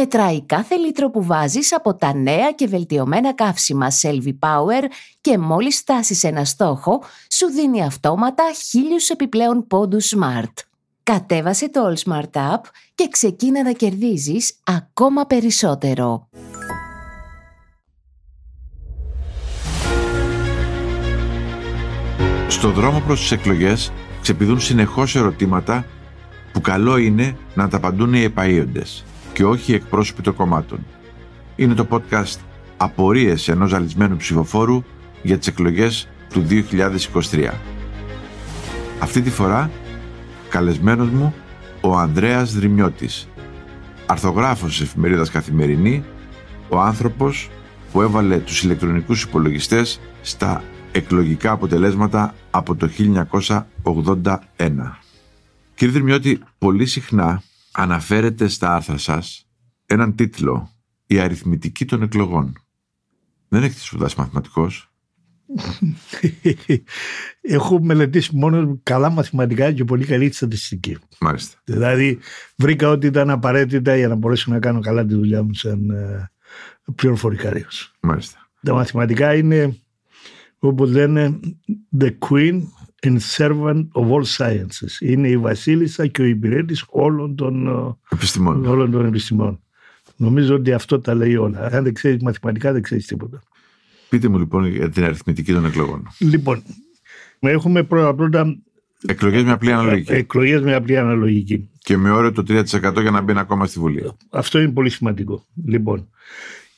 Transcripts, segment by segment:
Μετράει κάθε λίτρο που βάζεις από τα νέα και βελτιωμένα καύσιμα Selvi Power και μόλις στάσεις ένα στόχο, σου δίνει αυτόματα χίλιους επιπλέον πόντους Smart. Κατέβασε το All Smart App και ξεκίνα να κερδίζεις ακόμα περισσότερο. Στο δρόμο προς τις εκλογές ξεπηδούν συνεχώς ερωτήματα που καλό είναι να τα απαντούν οι επαΐοντες και όχι οι εκπρόσωποι των κομμάτων. Είναι το podcast «Απορίες ενός ζαλισμένου ψηφοφόρου για τις εκλογές του 2023». Αυτή τη φορά, καλεσμένος μου, ο Ανδρέας Δρυμιώτης, αρθογράφος της εφημερίδας Καθημερινή, ο άνθρωπος που έβαλε τους ηλεκτρονικούς υπολογιστές στα εκλογικά αποτελέσματα από το 1981. Κύριε Δρυμιώτη, πολύ συχνά αναφέρετε στα άρθρα σας έναν τίτλο «Η αριθμητική των εκλογών». Δεν έχετε σπουδάσει μαθηματικός; Έχω μελετήσει μόνος καλά μαθηματικά και πολύ καλή στατιστική. Μάλιστα. Δηλαδή βρήκα ότι ήταν απαραίτητα για να μπορέσω να κάνω καλά τη δουλειά μου σαν ε, πληροφορικάριος. Μάλιστα. Τα μαθηματικά είναι όπως λένε the queen and servant of all sciences. Είναι η βασίλισσα και ο υπηρέτης όλων των επιστημών. Όλων των επιστημών. Νομίζω ότι αυτό τα λέει όλα. Αν δεν ξέρεις μαθηματικά, δεν ξέρεις τίποτα. Πείτε μου λοιπόν για την αριθμητική των εκλογών. Λοιπόν, έχουμε πρώτα πρώτα. Εκλογές με απλή αναλογική. Εκλογές με απλή αναλογική. Και με όριο το 3% για να μπει ακόμα στη Βουλή. Αυτό είναι πολύ σημαντικό. Λοιπόν,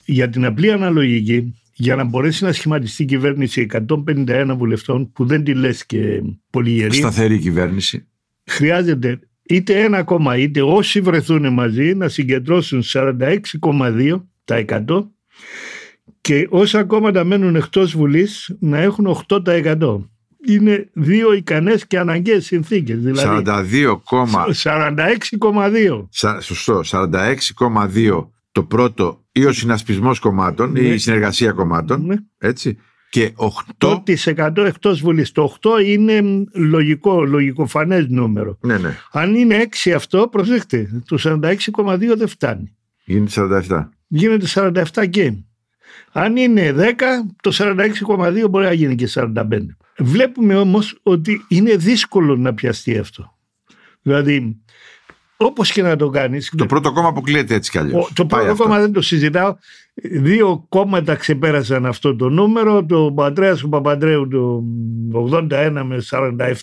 για την απλή αναλογική για να μπορέσει να σχηματιστεί κυβέρνηση 151 βουλευτών που δεν τη λες και πολύ γερή. Σταθερή κυβέρνηση. Χρειάζεται είτε ένα κόμμα είτε όσοι βρεθούν μαζί να συγκεντρώσουν 46,2% και όσα κόμματα μένουν εκτός Βουλής να έχουν 8%. Είναι δύο ικανές και αναγκαίες συνθήκες. Δηλαδή 46,2. Σωστό. 46,2 το πρώτο ή ο συνασπισμός κομμάτων ναι. ή η συνεργασία κομμάτων. Ναι. Έτσι. Και 8%, 8% εκτός Βουλής. Το 8 είναι λογικό, λογικοφανές νούμερο. Ναι, ναι. Αν είναι 6 αυτό, προσέξτε, το 46,2 δεν φτάνει. Γίνεται 47. Γίνεται 47 και. Αν είναι 10, το 46,2 μπορεί να γίνει και 45. Βλέπουμε όμως ότι είναι δύσκολο να πιαστεί αυτό. Δηλαδή, Όπως και να το κάνεις. Το πρώτο κόμμα αποκλείεται έτσι κι αλλιώς. Το πρώτο κόμμα δεν το συζητάω. Δύο κόμματα ξεπέρασαν αυτό το νούμερο. Το Πατρέας του Παπαντρέου το 81 με 47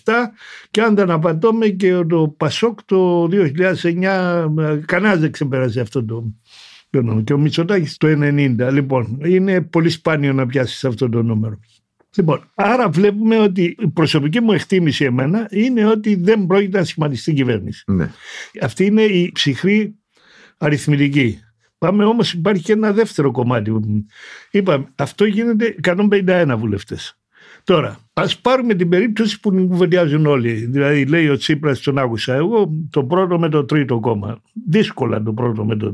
και αν δεν απατώμε και το Πασόκ το 2009 κανένας δεν ξεπέρασε αυτό το, νούμερο. Και ο Μητσοτάκης το 90. Λοιπόν, είναι πολύ σπάνιο να πιάσεις αυτό το νούμερο. Λοιπόν, άρα βλέπουμε ότι η προσωπική μου εκτίμηση εμένα είναι ότι δεν πρόκειται να σχηματιστεί κυβέρνηση. Ναι. Αυτή είναι η ψυχρή αριθμητική. Πάμε όμως, υπάρχει και ένα δεύτερο κομμάτι. Είπαμε, αυτό γίνεται 151 βουλευτές. Τώρα, ας πάρουμε την περίπτωση που την κουβεντιάζουν όλοι. Δηλαδή, λέει ο Τσίπρας, τον άκουσα εγώ, το πρώτο με το τρίτο κόμμα. Δύσκολα το πρώτο με το.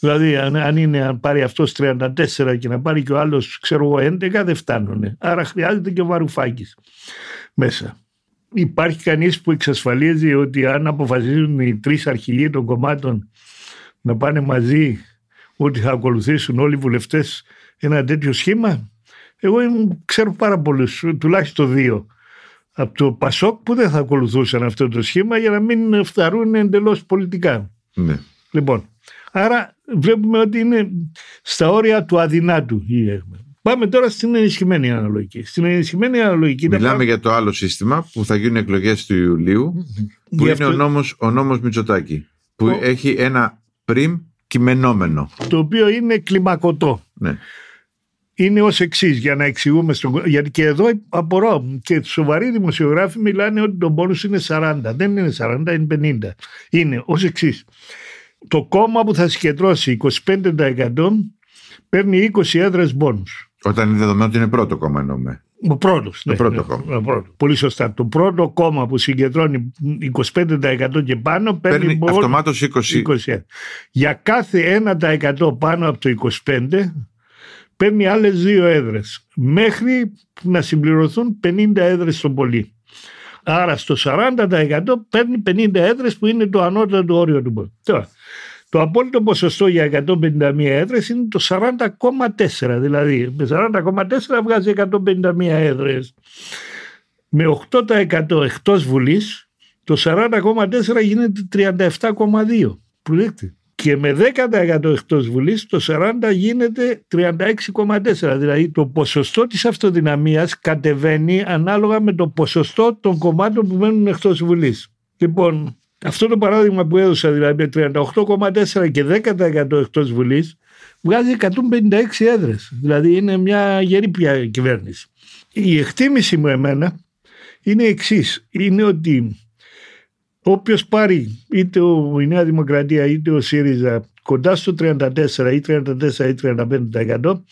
Δηλαδή, αν, αν, είναι, αν πάρει αυτός 34 και να πάρει και ο άλλος, ξέρω εγώ, 11, δεν φτάνουν. Άρα χρειάζεται και ο Βαρουφάκης μέσα. Υπάρχει κανείς που εξασφαλίζει ότι αν αποφασίζουν οι τρεις αρχηγοί των κομμάτων να πάνε μαζί, ότι θα ακολουθήσουν όλοι οι βουλευτές ένα τέτοιο σχήμα; Εγώ ξέρω πάρα πολλούς, τουλάχιστον δύο από το Πασόκ που δεν θα ακολουθούσαν αυτό το σχήμα για να μην φταρούν εντελώς πολιτικά. Ναι. Λοιπόν, άρα βλέπουμε ότι είναι στα όρια του αδυνάτου Πάμε τώρα στην ενισχυμένη αναλογική. Στην ενισχυμένη αναλογική. Μιλάμε για το άλλο σύστημα που θα γίνουν εκλογές του Ιουλίου, που είναι ο νόμος, ο νόμος Μητσοτάκη. Που έχει ένα πριμ κειμενόμενο. Το οποίο είναι κλιμακωτό. Ναι είναι ως εξής, για να εξηγούμε στον κόσμο. Γιατί και εδώ απορώ. Και σοβαροί δημοσιογράφοι μιλάνε ότι το πόνου είναι 40. Δεν είναι 40, είναι 50. Είναι ως εξής. Το κόμμα που θα συγκεντρώσει 25% παίρνει 20 έδρες πόνου. Όταν είναι δεδομένο ότι είναι πρώτο κόμμα εννοούμε. Ο πρώτος. Το πρώτο κόμμα. ο πρώτος. Πολύ σωστά. Το πρώτο κόμμα που συγκεντρώνει 25% και πάνω παίρνει, Παίρνει μόνο αυτομάτως 20. 20. Για κάθε 1% πάνω από το 25 παίρνει άλλες δύο έδρες. Μέχρι να συμπληρωθούν 50 έδρες στο πολύ. Άρα στο 40% παίρνει 50 έδρες που είναι το ανώτατο όριο του πόντου. Τώρα, το απόλυτο ποσοστό για 151 έδρες είναι το 40,4. Δηλαδή με 40,4 βγάζει 151 έδρες. Με 8% εκτός Βουλής το 40,4 γίνεται 37,2. Που δείχνει. Και με 10% εκτός Βουλής το 40 γίνεται 36,4. Δηλαδή το ποσοστό της αυτοδυναμίας κατεβαίνει ανάλογα με το ποσοστό των κομμάτων που μένουν εκτός Βουλής. Λοιπόν, αυτό το παράδειγμα που έδωσα δηλαδή με 38,4 και 10% εκτός Βουλής βγάζει 156 έδρες. Δηλαδή είναι μια γερή πια κυβέρνηση. Η εκτίμηση μου εμένα είναι η εξής. Είναι ότι όποιος πάρει είτε ο, η Νέα Δημοκρατία είτε ο ΣΥΡΙΖΑ κοντά στο 34 ή 34 ή 35%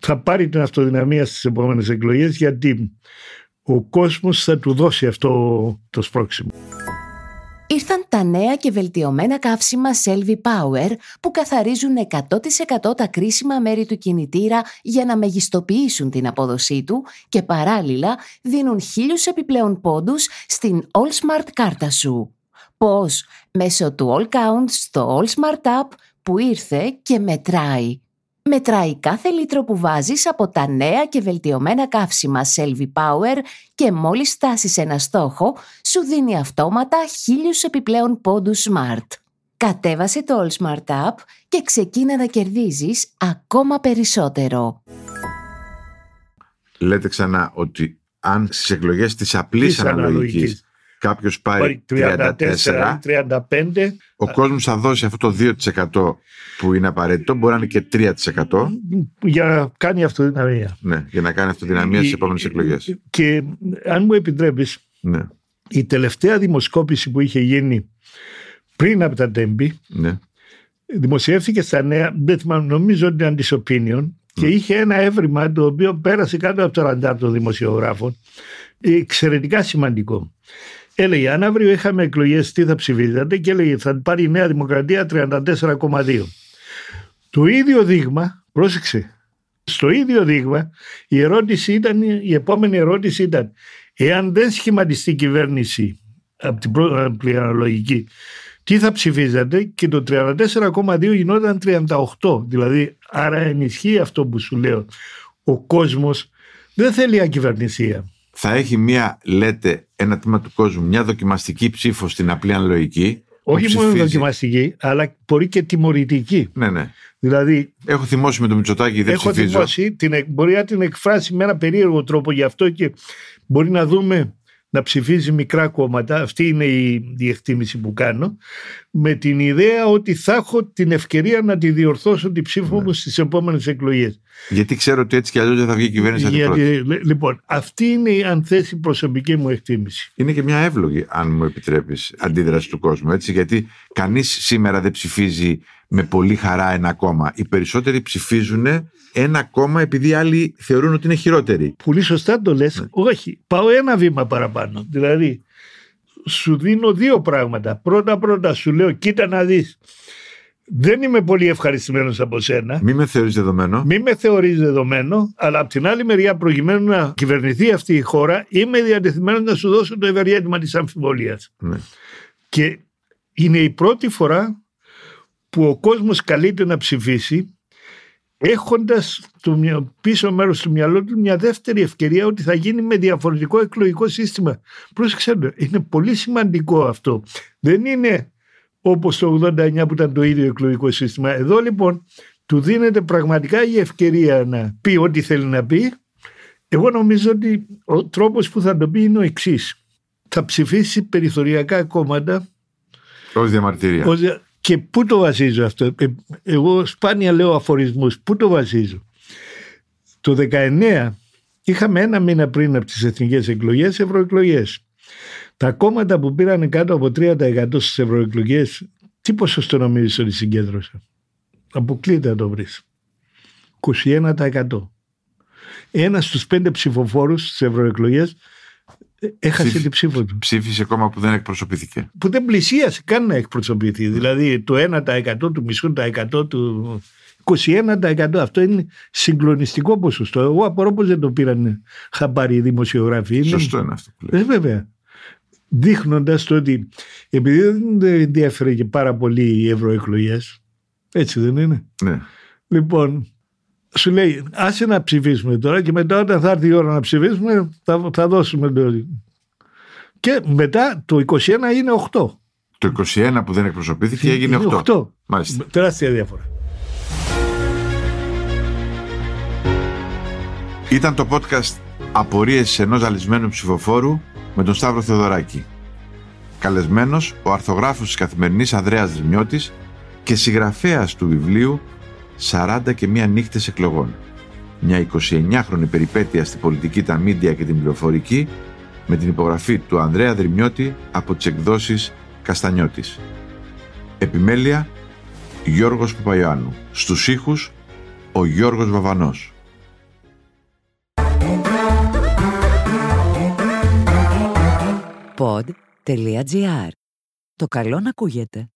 θα πάρει την αυτοδυναμία στις επόμενες εκλογές γιατί ο κόσμος θα του δώσει αυτό το σπρώξιμο. Ήρθαν τα νέα και βελτιωμένα καύσιμα Selvi Power που καθαρίζουν 100% τα κρίσιμα μέρη του κινητήρα για να μεγιστοποιήσουν την απόδοσή του και παράλληλα δίνουν χίλιους επιπλέον πόντους στην All Smart κάρτα σου. Πώς; Μέσω του All Count στο All Smart App που ήρθε και μετράει. Μετράει κάθε λίτρο που βάζεις από τα νέα και βελτιωμένα καύσιμα Selvi Power και μόλις φτάσεις ένα στόχο, σου δίνει αυτόματα χίλιους επιπλέον πόντους Smart. Κατέβασε το All Smart App και ξεκίνα να κερδίζεις ακόμα περισσότερο. Λέτε ξανά ότι αν στις εκλογές της απλής Της αναλογικής αναλογικής. κάποιος πάρει Πάρει 34, 34 35 ο κόσμος θα δώσει αυτό το 2% που είναι απαραίτητο, μπορεί να είναι και 3% για να κάνει αυτοδυναμία. ναι, για να κάνει αυτοδυναμία στις επόμενες Ε, εκλογές. Και αν μου επιτρέπεις, Ναι, η τελευταία δημοσκόπηση που είχε γίνει πριν από τα τέμπη ναι. δημοσιεύθηκε στα νέα, δεν θυμάμαι, νομίζω ότι ήταν της Opinion και είχε ένα έβριμα το οποίο πέρασε κάτω από το ραντάρ των δημοσιογράφων εξαιρετικά σημαντικό. Έλεγε αν αύριο είχαμε εκλογές τι θα ψηφίζατε και έλεγε θα πάρει η Νέα Δημοκρατία 34,2. Το ίδιο δείγμα, πρόσεξε, στο ίδιο δείγμα η ερώτηση ήταν, η επόμενη ερώτηση ήταν εάν δεν σχηματιστεί κυβέρνηση από την πρώτη αναλογική τι θα ψηφίζατε και το 34,2 γινόταν 38. Δηλαδή, άρα ενισχύει αυτό που σου λέω. Ο κόσμος δεν θέλει ακυβερνησία. Θα έχει μία, λέτε, ένα τμήμα του κόσμου, μια δοκιμαστική ψήφο στην απλή αναλογική. που Όχι μόνο ψηφίζει- δοκιμαστική, αλλά μπορεί και τιμωρητική. Ναι, ναι. Δηλαδή, Έχω θυμώσει με το Μητσοτάκι, δεν έχω ψηφίζω. θυμώσει, την, εκ- μπορεί να την εκφράσει με ένα περίεργο τρόπο γι' αυτό και μπορεί να δούμε να ψηφίζει μικρά κόμματα, αυτή είναι η, η εκτίμηση που κάνω, με την ιδέα ότι θα έχω την ευκαιρία να τη διορθώσω την ψήφο Ναι. μου στις επόμενες εκλογές. Γιατί ξέρω ότι έτσι κι αλλιώς δεν θα βγει η κυβέρνηση αντιπρόεδρο. Γιατί, λε- λοιπόν, αυτή είναι η αν θέσει η προσωπική μου εκτίμηση. Είναι και μια εύλογη, αν μου επιτρέπεις, αντίδραση του κόσμου. Έτσι, γιατί κανείς σήμερα δεν ψηφίζει με πολύ χαρά ένα κόμμα. Οι περισσότεροι ψηφίζουν ένα κόμμα επειδή άλλοι θεωρούν ότι είναι χειρότεροι. Πολύ σωστά το λες. Ναι. Όχι, πάω ένα βήμα παραπάνω. Δηλαδή, σου δίνω δύο πράγματα. Πρώτα πρώτα σου λέω, κοίτα να δεις. Δεν είμαι πολύ ευχαριστημένος από σένα. Μην με θεωρείς δεδομένο. Μην με θεωρείς δεδομένο, αλλά από την άλλη μεριά προκειμένου να κυβερνηθεί αυτή η χώρα, είμαι διατεθειμένος να σου δώσω το ευεργέτημα της αμφιβολίας. Ναι. Και είναι η πρώτη φορά που ο κόσμος καλείται να ψηφίσει έχοντας το μυα- πίσω μέρος του μυαλό του μια δεύτερη ευκαιρία ότι θα γίνει με διαφορετικό εκλογικό σύστημα. Πρόσεξε, το, είναι πολύ σημαντικό αυτό. Δεν είναι όπως το 89 που ήταν το ίδιο εκλογικό σύστημα. Εδώ λοιπόν του δίνεται πραγματικά η ευκαιρία να πει ό,τι θέλει να πει. Εγώ νομίζω ότι ο τρόπος που θα το πει είναι ο εξής. Θα ψηφίσει περιθωριακά κόμματα Ω διαμαρτυρία. ως δια- Και πού το βασίζω αυτό; Ε, εγώ σπάνια λέω αφορισμούς. Πού το βασίζω; Το 19 είχαμε ένα μήνα πριν από τις εθνικές εκλογές ευρωεκλογές. Τα κόμματα που πήραν κάτω από 30% στις ευρωεκλογές τι ποσοστό νομίζεις ότι συγκέντρωσαν; Αποκλείται να το βρεις. 21%. Ένας στους πέντε ψηφοφόρους στις ευρωεκλογές έχασε Ψήφι- την ψήφος του. Ψήφισε κόμμα που δεν εκπροσωπήθηκε. Που δεν πλησίασε καν να εκπροσωπηθεί. Δηλαδή το 1% του μισού, τα 100 του. 21% αυτό είναι συγκλονιστικό ποσοστό. Εγώ απορώ πως δεν το πήραν χαμπάρι οι δημοσιογράφοι. Είναι- Σωστό είναι αυτό που λέει. Ε, βέβαια. Δείχνοντας το ότι επειδή δεν ενδιαφέρει και πάρα πολύ οι ευρωεκλογές, έτσι δεν είναι. Ναι. Λοιπόν, σου λέει, άσε να ψηφίσουμε τώρα και μετά όταν θα έρθει η ώρα να ψηφίσουμε θα, θα δώσουμε το... Και μετά το 21 είναι 8. Το 21 που δεν εκπροσωπήθηκε έγινε 8. 8. Μάλιστα. Τεράστια διαφορά. Ήταν το podcast Απορίες ενός ζαλισμένου ψηφοφόρου με τον Σταύρο Θεοδωράκη. Καλεσμένος ο αρθογράφος της καθημερινής Ανδρέας Δρυμιώτης και συγγραφέας του βιβλίου 40 και μία νύχτες εκλογών. Μια 29χρονη περιπέτεια στη πολιτική, τα μίντια και την πληροφορική με την υπογραφή του Ανδρέα Δρυμιώτη από τις εκδόσεις Καστανιώτης. Επιμέλεια Γιώργος Παπαϊωάννου. Στους ήχους ο Γιώργος Βαβανός. Pod.gr. Το καλό να ακούγεται.